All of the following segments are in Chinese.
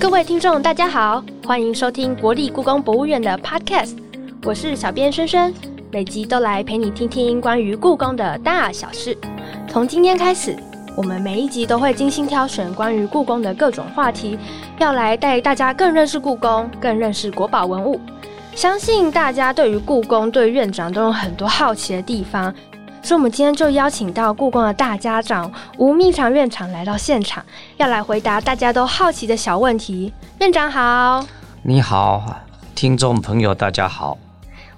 各位听众，大家好，欢迎收听国立故宫博物院的 Podcast，我是小编轩轩，每集都来陪你听听关于故宫的大小事。从今天开始，我们每一集都会精心挑选关于故宫的各种话题，要来带大家更认识故宫，更认识国宝文物。相信大家对于故宫、对院长都有很多好奇的地方。所以，我们今天就邀请到故宫的大家长吴密长院长来到现场，要来回答大家都好奇的小问题。院长好，你好，听众朋友大家好。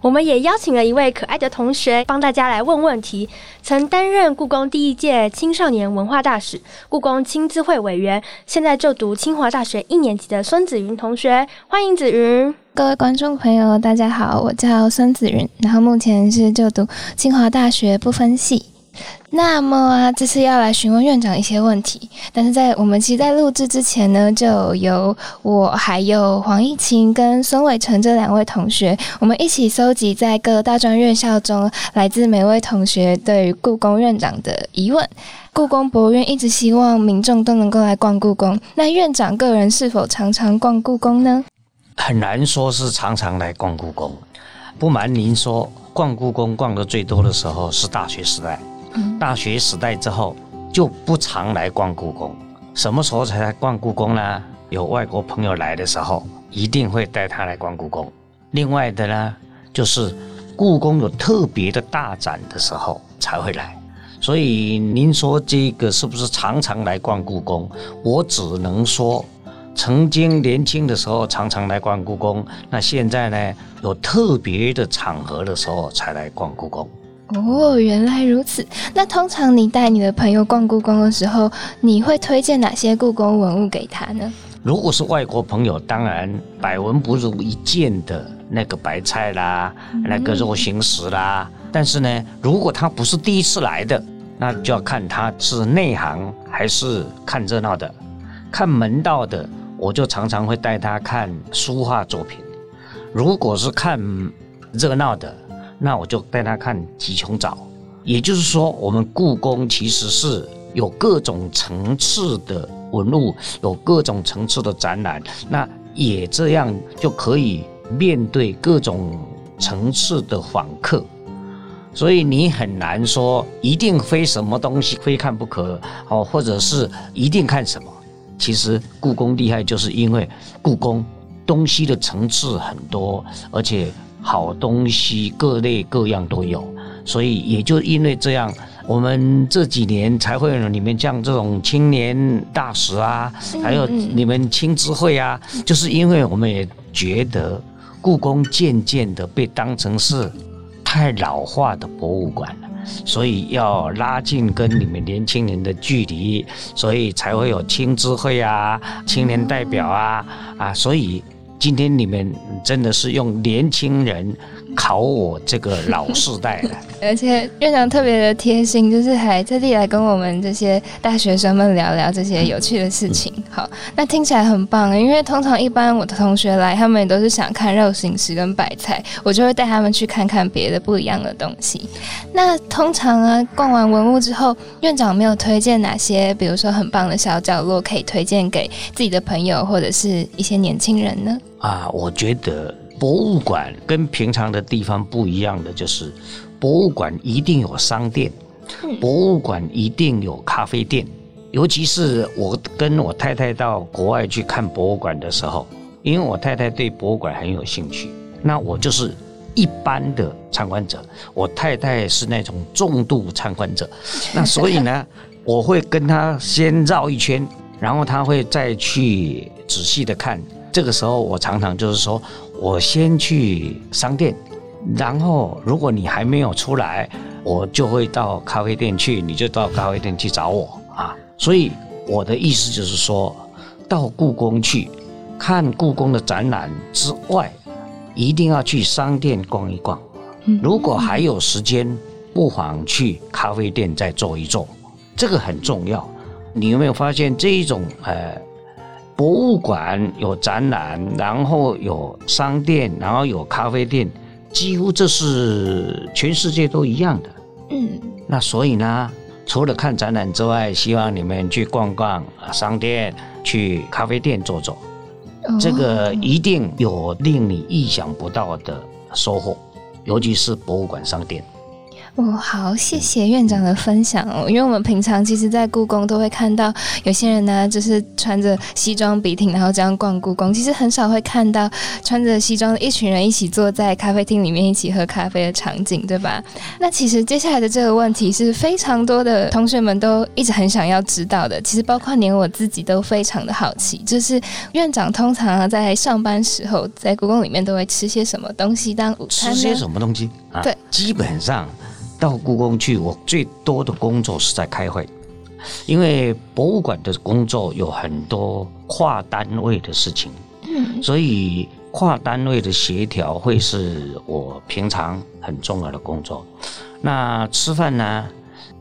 我们也邀请了一位可爱的同学，帮大家来问问题。曾担任故宫第一届青少年文化大使、故宫青资会委员，现在就读清华大学一年级的孙子云同学，欢迎子云。各位观众朋友，大家好，我叫孙子云，然后目前是就读清华大学不分系。那么啊，这次要来询问院长一些问题，但是在我们其实在录制之前呢，就由我还有黄义晴跟孙伟成这两位同学，我们一起搜集在各大专院校中来自每位同学对于故宫院长的疑问。故宫博物院一直希望民众都能够来逛故宫，那院长个人是否常常逛故宫呢？很难说是常常来逛故宫。不瞒您说，逛故宫逛的最多的时候是大学时代。大学时代之后就不常来逛故宫，什么时候才来逛故宫呢？有外国朋友来的时候，一定会带他来逛故宫。另外的呢，就是故宫有特别的大展的时候才会来。所以您说这个是不是常常来逛故宫？我只能说。曾经年轻的时候常常来逛故宫，那现在呢？有特别的场合的时候才来逛故宫。哦，原来如此。那通常你带你的朋友逛故宫的时候，你会推荐哪些故宫文物给他呢？如果是外国朋友，当然百闻不如一见的那个白菜啦，那个肉形石啦。但是呢，如果他不是第一次来的，那就要看他是内行还是看热闹的，看门道的。我就常常会带他看书画作品，如果是看热闹的，那我就带他看吉琼藻。也就是说，我们故宫其实是有各种层次的文物，有各种层次的展览，那也这样就可以面对各种层次的访客。所以你很难说一定非什么东西非看不可哦，或者是一定看什么。其实故宫厉害，就是因为故宫东西的层次很多，而且好东西各类各样都有，所以也就因为这样，我们这几年才会有你们像这种青年大使啊，还有你们青知会啊，就是因为我们也觉得故宫渐渐的被当成是太老化的博物馆了。所以要拉近跟你们年轻人的距离，所以才会有青知会啊、青年代表啊啊！所以今天你们真的是用年轻人。考我这个老世代的，而且院长特别的贴心，就是还特地来跟我们这些大学生们聊聊这些有趣的事情。好，那听起来很棒，因为通常一般我的同学来，他们也都是想看肉形石跟白菜，我就会带他们去看看别的不一样的东西。那通常啊，逛完文物之后，院长没有推荐哪些，比如说很棒的小角落，可以推荐给自己的朋友或者是一些年轻人呢？啊，我觉得。博物馆跟平常的地方不一样的就是，博物馆一定有商店，博物馆一定有咖啡店。尤其是我跟我太太到国外去看博物馆的时候，因为我太太对博物馆很有兴趣，那我就是一般的参观者，我太太是那种重度参观者。那所以呢，我会跟她先绕一圈，然后她会再去仔细的看。这个时候，我常常就是说。我先去商店，然后如果你还没有出来，我就会到咖啡店去，你就到咖啡店去找我啊。所以我的意思就是说，到故宫去看故宫的展览之外，一定要去商店逛一逛。如果还有时间，不妨去咖啡店再坐一坐，这个很重要。你有没有发现这一种呃？博物馆有展览，然后有商店，然后有咖啡店，几乎这是全世界都一样的。嗯，那所以呢，除了看展览之外，希望你们去逛逛商店，去咖啡店坐坐。这个一定有令你意想不到的收获，尤其是博物馆商店。哦，好，谢谢院长的分享哦。因为我们平常其实，在故宫都会看到有些人呢，就是穿着西装笔挺，然后这样逛故宫。其实很少会看到穿着西装的一群人一起坐在咖啡厅里面一起喝咖啡的场景，对吧？那其实接下来的这个问题是非常多的同学们都一直很想要知道的。其实包括连我自己都非常的好奇，就是院长通常在上班时候在故宫里面都会吃些什么东西当午餐吃些什么东西啊？对，基本上。到故宫去，我最多的工作是在开会，因为博物馆的工作有很多跨单位的事情，嗯所以跨单位的协调会是我平常很重要的工作。那吃饭呢，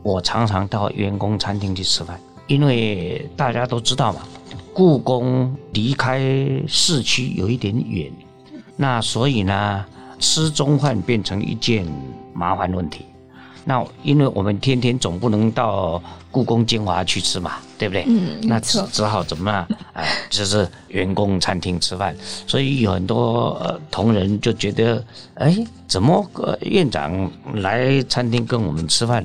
我常常到员工餐厅去吃饭，因为大家都知道嘛，故宫离开市区有一点远，那所以呢，吃中饭变成一件麻烦问题。那因为我们天天总不能到故宫精华去吃嘛，对不对？嗯，那只只好怎么啊？哎，就是员工餐厅吃饭。所以有很多呃同仁就觉得，哎，怎么个院长来餐厅跟我们吃饭？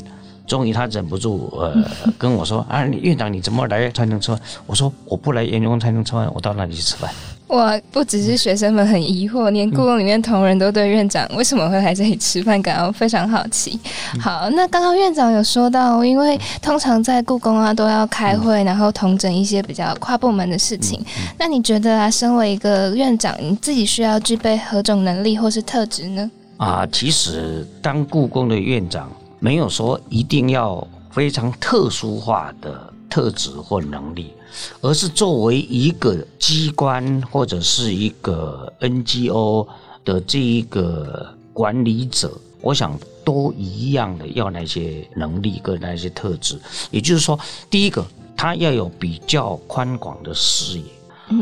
终于他忍不住呃跟我说啊，院长你怎么来餐厅吃饭？我说我不来员工餐厅吃饭，我到那里去吃饭？哇，不只是学生们很疑惑，连故宫里面同仁都对院长为什么会来这里吃饭感到非常好奇。好，那刚刚院长有说到，因为通常在故宫啊都要开会，然后同整一些比较跨部门的事情。那你觉得啊，身为一个院长，你自己需要具备何种能力或是特质呢？啊，其实当故宫的院长，没有说一定要非常特殊化的特质或能力。而是作为一个机关或者是一个 NGO 的这一个管理者，我想都一样的要那些能力跟那些特质。也就是说，第一个，他要有比较宽广的视野，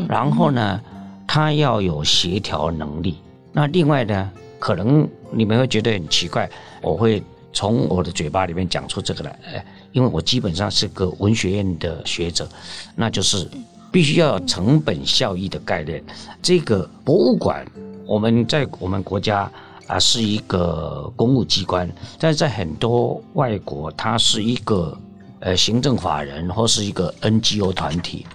然后呢，他要有协调能力。那另外呢，可能你们会觉得很奇怪，我会从我的嘴巴里面讲出这个来，哎。因为我基本上是个文学院的学者，那就是必须要有成本效益的概念。这个博物馆，我们在我们国家啊是一个公务机关，但是在很多外国，它是一个呃行政法人或是一个 NGO 团体。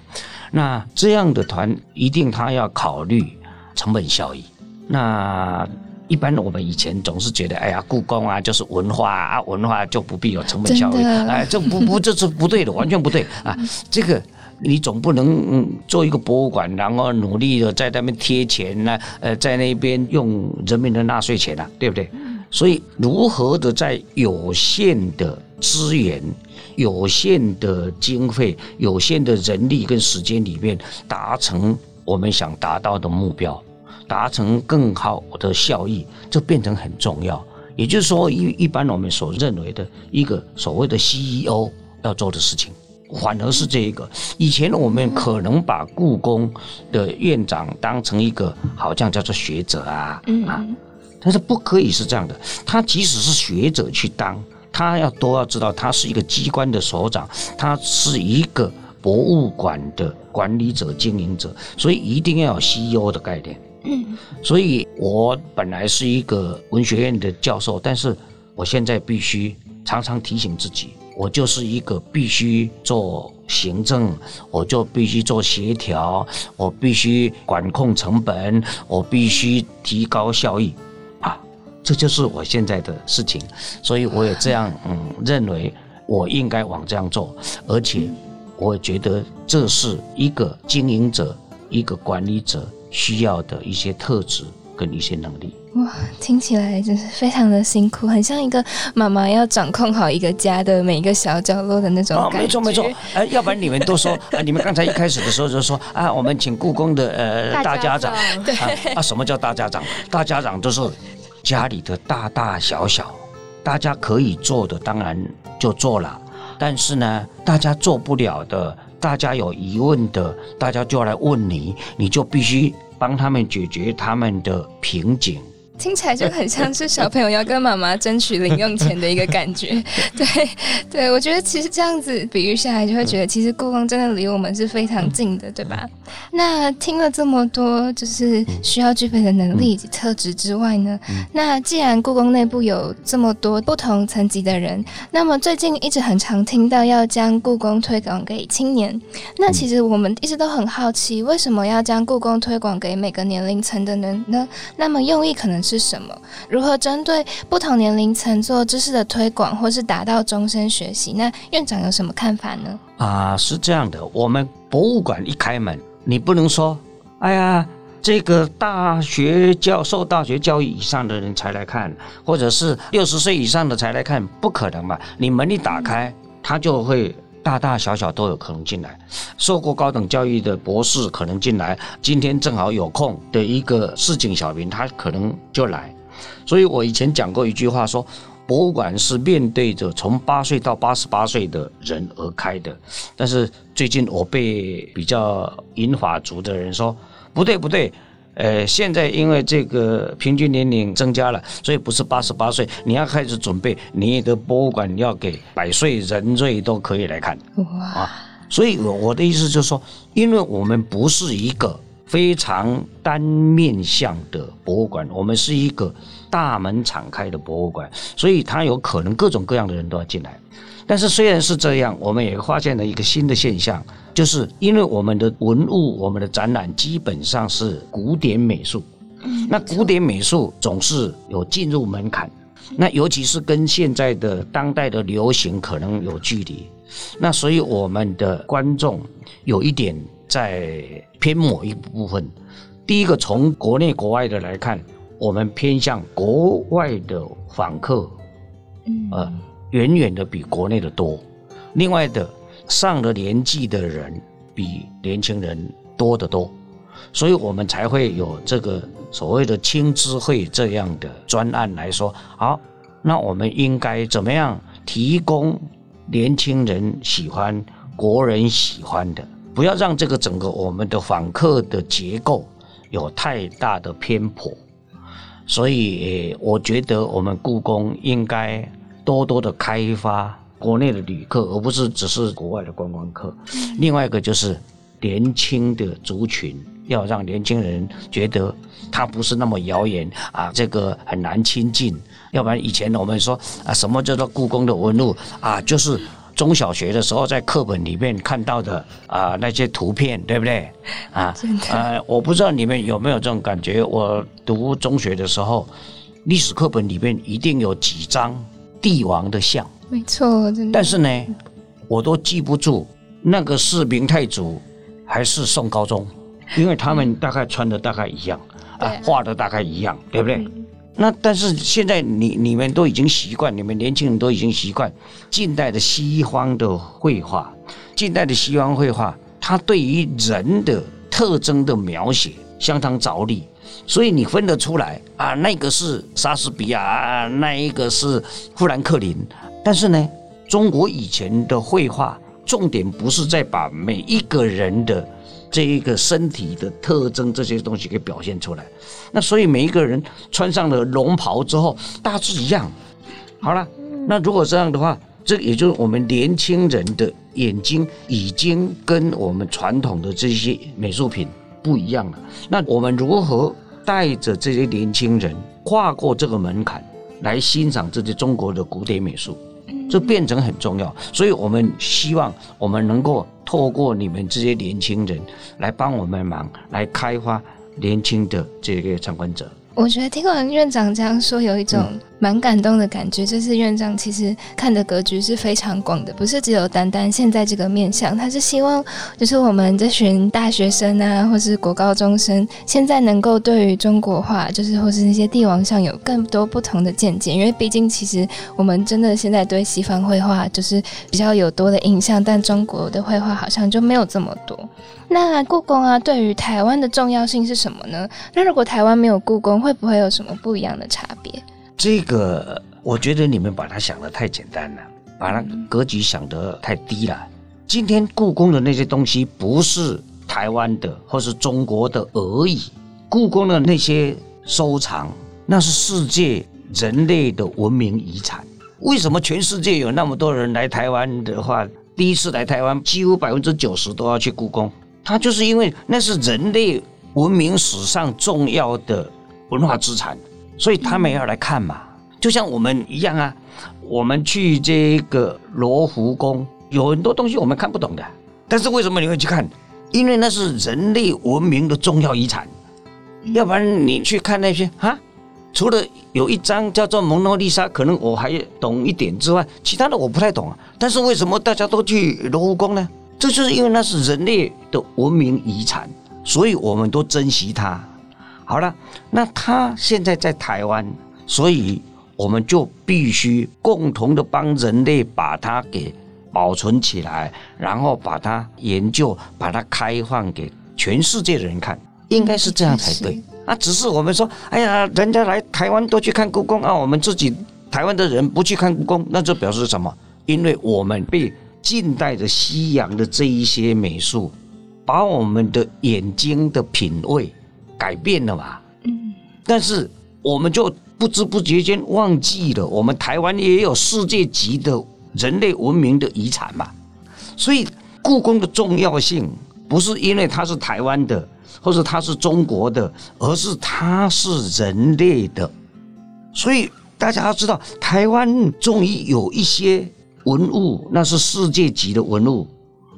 那这样的团一定他要考虑成本效益。那一般我们以前总是觉得，哎呀，故宫啊就是文化啊，文化就不必有成本效益，哎，这不不这是不对的，完全不对啊！这个你总不能做一个博物馆，然后努力的在那边贴钱呢，呃，在那边用人民的纳税钱啊，对不对？所以如何的在有限的资源、有限的经费、有限的人力跟时间里面，达成我们想达到的目标？达成更好的效益，这变成很重要。也就是说，一一般我们所认为的一个所谓的 CEO 要做的事情，反而是这一个。以前我们可能把故宫的院长当成一个好像叫做学者啊啊，但是不可以是这样的。他即使是学者去当，他要都要知道，他是一个机关的所长，他是一个博物馆的管理者、经营者，所以一定要有 CEO 的概念。嗯，所以我本来是一个文学院的教授，但是我现在必须常常提醒自己，我就是一个必须做行政，我就必须做协调，我必须管控成本，我必须提高效益，啊，这就是我现在的事情。所以我也这样嗯认为，我应该往这样做，而且我觉得这是一个经营者，一个管理者。需要的一些特质跟一些能力哇，听起来真是非常的辛苦，很像一个妈妈要掌控好一个家的每一个小角落的那种感觉。没错没错，哎，要不然你们都说，啊，你们刚才一开始的时候就说啊，我们请故宫的呃大家长，啊，什么叫大家长？大家长就是家里的大大小小，大家可以做的当然就做了，但是呢，大家做不了的。大家有疑问的，大家就来问你，你就必须帮他们解决他们的瓶颈。听起来就很像是小朋友要跟妈妈争取零用钱的一个感觉。对，对我觉得其实这样子比喻下来，就会觉得其实故宫真的离我们是非常近的，对吧？那听了这么多，就是需要具备的能力以及特质之外呢，那既然故宫内部有这么多不同层级的人，那么最近一直很常听到要将故宫推广给青年。那其实我们一直都很好奇，为什么要将故宫推广给每个年龄层的人呢？那么用意可能是什么？如何针对不同年龄层做知识的推广，或是达到终身学习？那院长有什么看法呢？啊，是这样的，我们博物馆一开门，你不能说，哎呀，这个大学教授、大学教育以上的人才来看，或者是六十岁以上的才来看，不可能嘛？你门一打开，他就会。大大小小都有可能进来，受过高等教育的博士可能进来，今天正好有空的一个市井小民，他可能就来。所以我以前讲过一句话，说博物馆是面对着从八岁到八十八岁的人而开的。但是最近我被比较银发族的人说，不对不对。呃，现在因为这个平均年龄增加了，所以不是八十八岁，你要开始准备你的博物馆要给百岁人瑞都可以来看啊。所以我的意思就是说，因为我们不是一个非常单面向的博物馆，我们是一个大门敞开的博物馆，所以它有可能各种各样的人都要进来。但是虽然是这样，我们也发现了一个新的现象，就是因为我们的文物、我们的展览基本上是古典美术，那古典美术总是有进入门槛，那尤其是跟现在的当代的流行可能有距离，那所以我们的观众有一点在偏某一部分。第一个，从国内国外的来看，我们偏向国外的访客，呃。远远的比国内的多，另外的上了年纪的人比年轻人多得多，所以我们才会有这个所谓的青知会这样的专案来说，好，那我们应该怎么样提供年轻人喜欢、国人喜欢的，不要让这个整个我们的访客的结构有太大的偏颇，所以我觉得我们故宫应该。多多的开发国内的旅客，而不是只是国外的观光客。另外一个就是年轻的族群，要让年轻人觉得它不是那么遥远啊，这个很难亲近。要不然以前我们说啊，什么叫做故宫的文物啊，就是中小学的时候在课本里面看到的啊那些图片，对不对？啊，呃，我不知道你们有没有这种感觉。我读中学的时候，历史课本里面一定有几张。帝王的像，没错，但是呢，我都记不住那个是明太祖还是宋高宗，因为他们大概穿的大概一样，啊，画的大概一样，对不对？那但是现在你你们都已经习惯，你们年轻人都已经习惯近代的西方的绘画，近代的西方绘画，它对于人的特征的描写相当着力。所以你分得出来啊？那个是莎士比亚，那一个是富兰克林。但是呢，中国以前的绘画重点不是在把每一个人的这一个身体的特征这些东西给表现出来。那所以每一个人穿上了龙袍之后，大致一样。好了，那如果这样的话，这也就是我们年轻人的眼睛已经跟我们传统的这些美术品不一样了。那我们如何？带着这些年轻人跨过这个门槛来欣赏这些中国的古典美术，这变成很重要。所以我们希望我们能够透过你们这些年轻人来帮我们忙，来开发年轻的这个参观者。我觉得听完院长这样说，有一种蛮感动的感觉。就是院长其实看的格局是非常广的，不是只有单单现在这个面向。他是希望，就是我们这群大学生啊，或是国高中生，现在能够对于中国画，就是或是那些帝王像有更多不同的见解。因为毕竟，其实我们真的现在对西方绘画就是比较有多的印象，但中国的绘画好像就没有这么多。那故宫啊，对于台湾的重要性是什么呢？那如果台湾没有故宫，会不会有什么不一样的差别？这个我觉得你们把它想的太简单了，把它格局想得太低了。今天故宫的那些东西不是台湾的或是中国的而已，故宫的那些收藏那是世界人类的文明遗产。为什么全世界有那么多人来台湾的话，第一次来台湾，几乎百分之九十都要去故宫？它就是因为那是人类文明史上重要的文化资产，所以他们要来看嘛。就像我们一样啊，我们去这个罗浮宫，有很多东西我们看不懂的，但是为什么你会去看？因为那是人类文明的重要遗产。要不然你去看那些啊，除了有一张叫做《蒙娜丽莎》，可能我还懂一点之外，其他的我不太懂啊。但是为什么大家都去罗浮宫呢？这就是因为那是人类的文明遗产，所以我们都珍惜它。好了，那他现在在台湾，所以我们就必须共同的帮人类把它给保存起来，然后把它研究，把它开放给全世界的人看，应该是这样才对。啊，只是我们说，哎呀，人家来台湾都去看故宫啊，我们自己台湾的人不去看故宫，那就表示什么？因为我们被近代的西洋的这一些美术，把我们的眼睛的品味改变了嘛。嗯。但是我们就不知不觉间忘记了，我们台湾也有世界级的人类文明的遗产嘛。所以故宫的重要性，不是因为它是台湾的。或者它是中国的，而是它是人类的，所以大家要知道，台湾终于有一些文物，那是世界级的文物。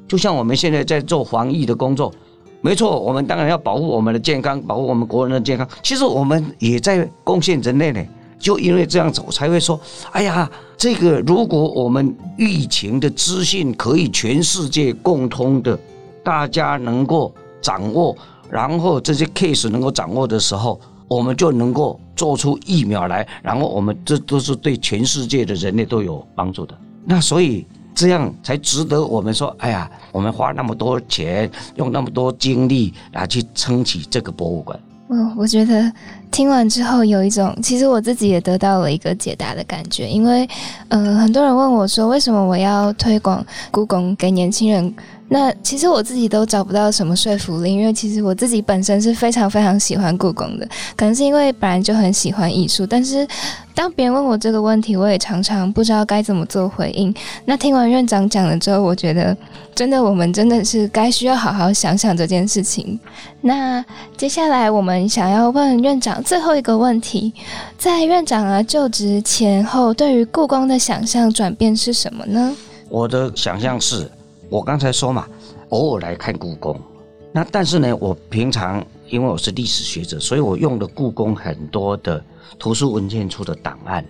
就像我们现在在做防疫的工作，没错，我们当然要保护我们的健康，保护我们国人的健康。其实我们也在贡献人类呢。就因为这样子，我才会说，哎呀，这个如果我们疫情的资讯可以全世界共通的，大家能够掌握。然后这些 case 能够掌握的时候，我们就能够做出疫苗来。然后我们这都是对全世界的人类都有帮助的。那所以这样才值得我们说，哎呀，我们花那么多钱，用那么多精力来去撑起这个博物馆。嗯，我觉得听完之后有一种，其实我自己也得到了一个解答的感觉。因为，嗯，很多人问我说，为什么我要推广故宫给年轻人？那其实我自己都找不到什么说服力，因为其实我自己本身是非常非常喜欢故宫的，可能是因为本来就很喜欢艺术。但是当别人问我这个问题，我也常常不知道该怎么做回应。那听完院长讲了之后，我觉得真的我们真的是该需要好好想想这件事情。那接下来我们想要问院长最后一个问题，在院长啊就职前后，对于故宫的想象转变是什么呢？我的想象是。我刚才说嘛，偶尔来看故宫，那但是呢，我平常因为我是历史学者，所以我用的故宫很多的图书文件处的档案。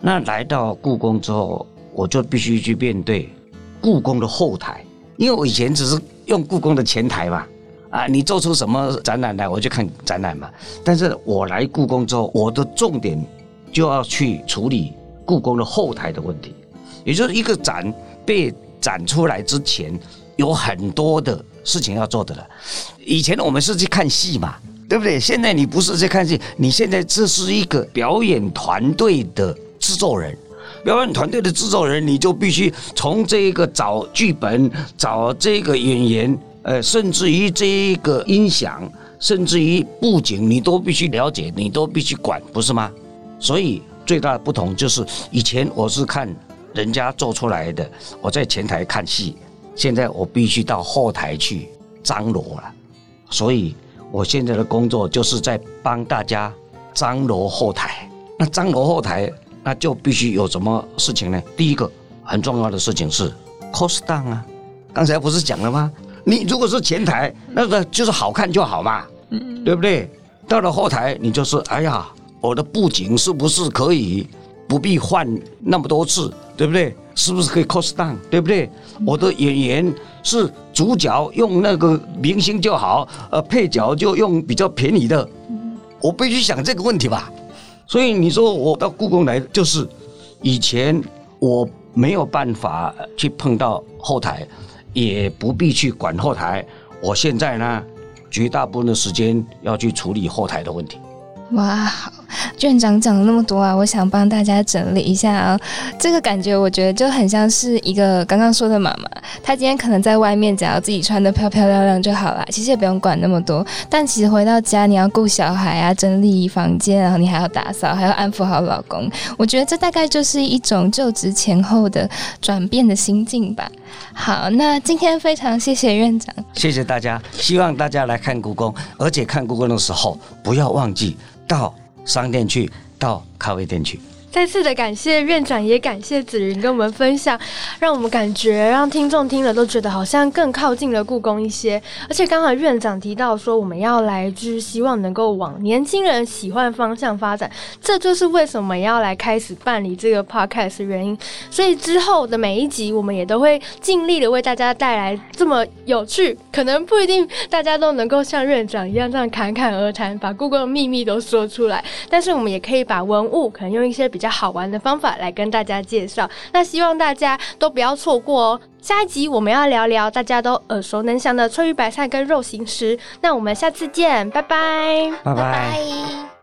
那来到故宫之后，我就必须去面对故宫的后台，因为我以前只是用故宫的前台嘛，啊，你做出什么展览来，我就看展览嘛。但是我来故宫之后，我的重点就要去处理故宫的后台的问题，也就是一个展被。展出来之前有很多的事情要做的了。以前我们是去看戏嘛，对不对？现在你不是在看戏，你现在这是一个表演团队的制作人。表演团队的制作人，你就必须从这个找剧本、找这个演员，呃，甚至于这个音响，甚至于布景，你都必须了解，你都必须管，不是吗？所以最大的不同就是，以前我是看。人家做出来的，我在前台看戏，现在我必须到后台去张罗了，所以我现在的工作就是在帮大家张罗后台。那张罗后台，那就必须有什么事情呢？第一个很重要的事情是 cost down 啊，刚才不是讲了吗？你如果是前台，那个就是好看就好嘛，对不对？到了后台，你就是哎呀，我的布景是不是可以？不必换那么多次，对不对？是不是可以 cost down，对不对？我的演员是主角，用那个明星就好，呃，配角就用比较便宜的。我必须想这个问题吧。所以你说我到故宫来，就是以前我没有办法去碰到后台，也不必去管后台。我现在呢，绝大部分的时间要去处理后台的问题。哇，院长讲了那么多啊，我想帮大家整理一下啊。这个感觉我觉得就很像是一个刚刚说的妈妈，她今天可能在外面只要自己穿的漂漂亮亮就好了，其实也不用管那么多。但其实回到家，你要顾小孩啊，整理房间，然后你还要打扫，还要安抚好老公。我觉得这大概就是一种就职前后的转变的心境吧。好，那今天非常谢谢院长，谢谢大家，希望大家来看故宫，而且看故宫的时候不要忘记到商店去，到咖啡店去。再次的感谢院长，也感谢子云跟我们分享，让我们感觉让听众听了都觉得好像更靠近了故宫一些。而且刚好院长提到说，我们要来就是希望能够往年轻人喜欢方向发展，这就是为什么要来开始办理这个 podcast 原因。所以之后的每一集，我们也都会尽力的为大家带来这么有趣，可能不一定大家都能够像院长一样这样侃侃而谈，把故宫的秘密都说出来，但是我们也可以把文物可能用一些比较。好玩的方法来跟大家介绍，那希望大家都不要错过哦。下一集我们要聊聊大家都耳熟能详的翠玉白菜跟肉形石，那我们下次见，拜拜，拜拜。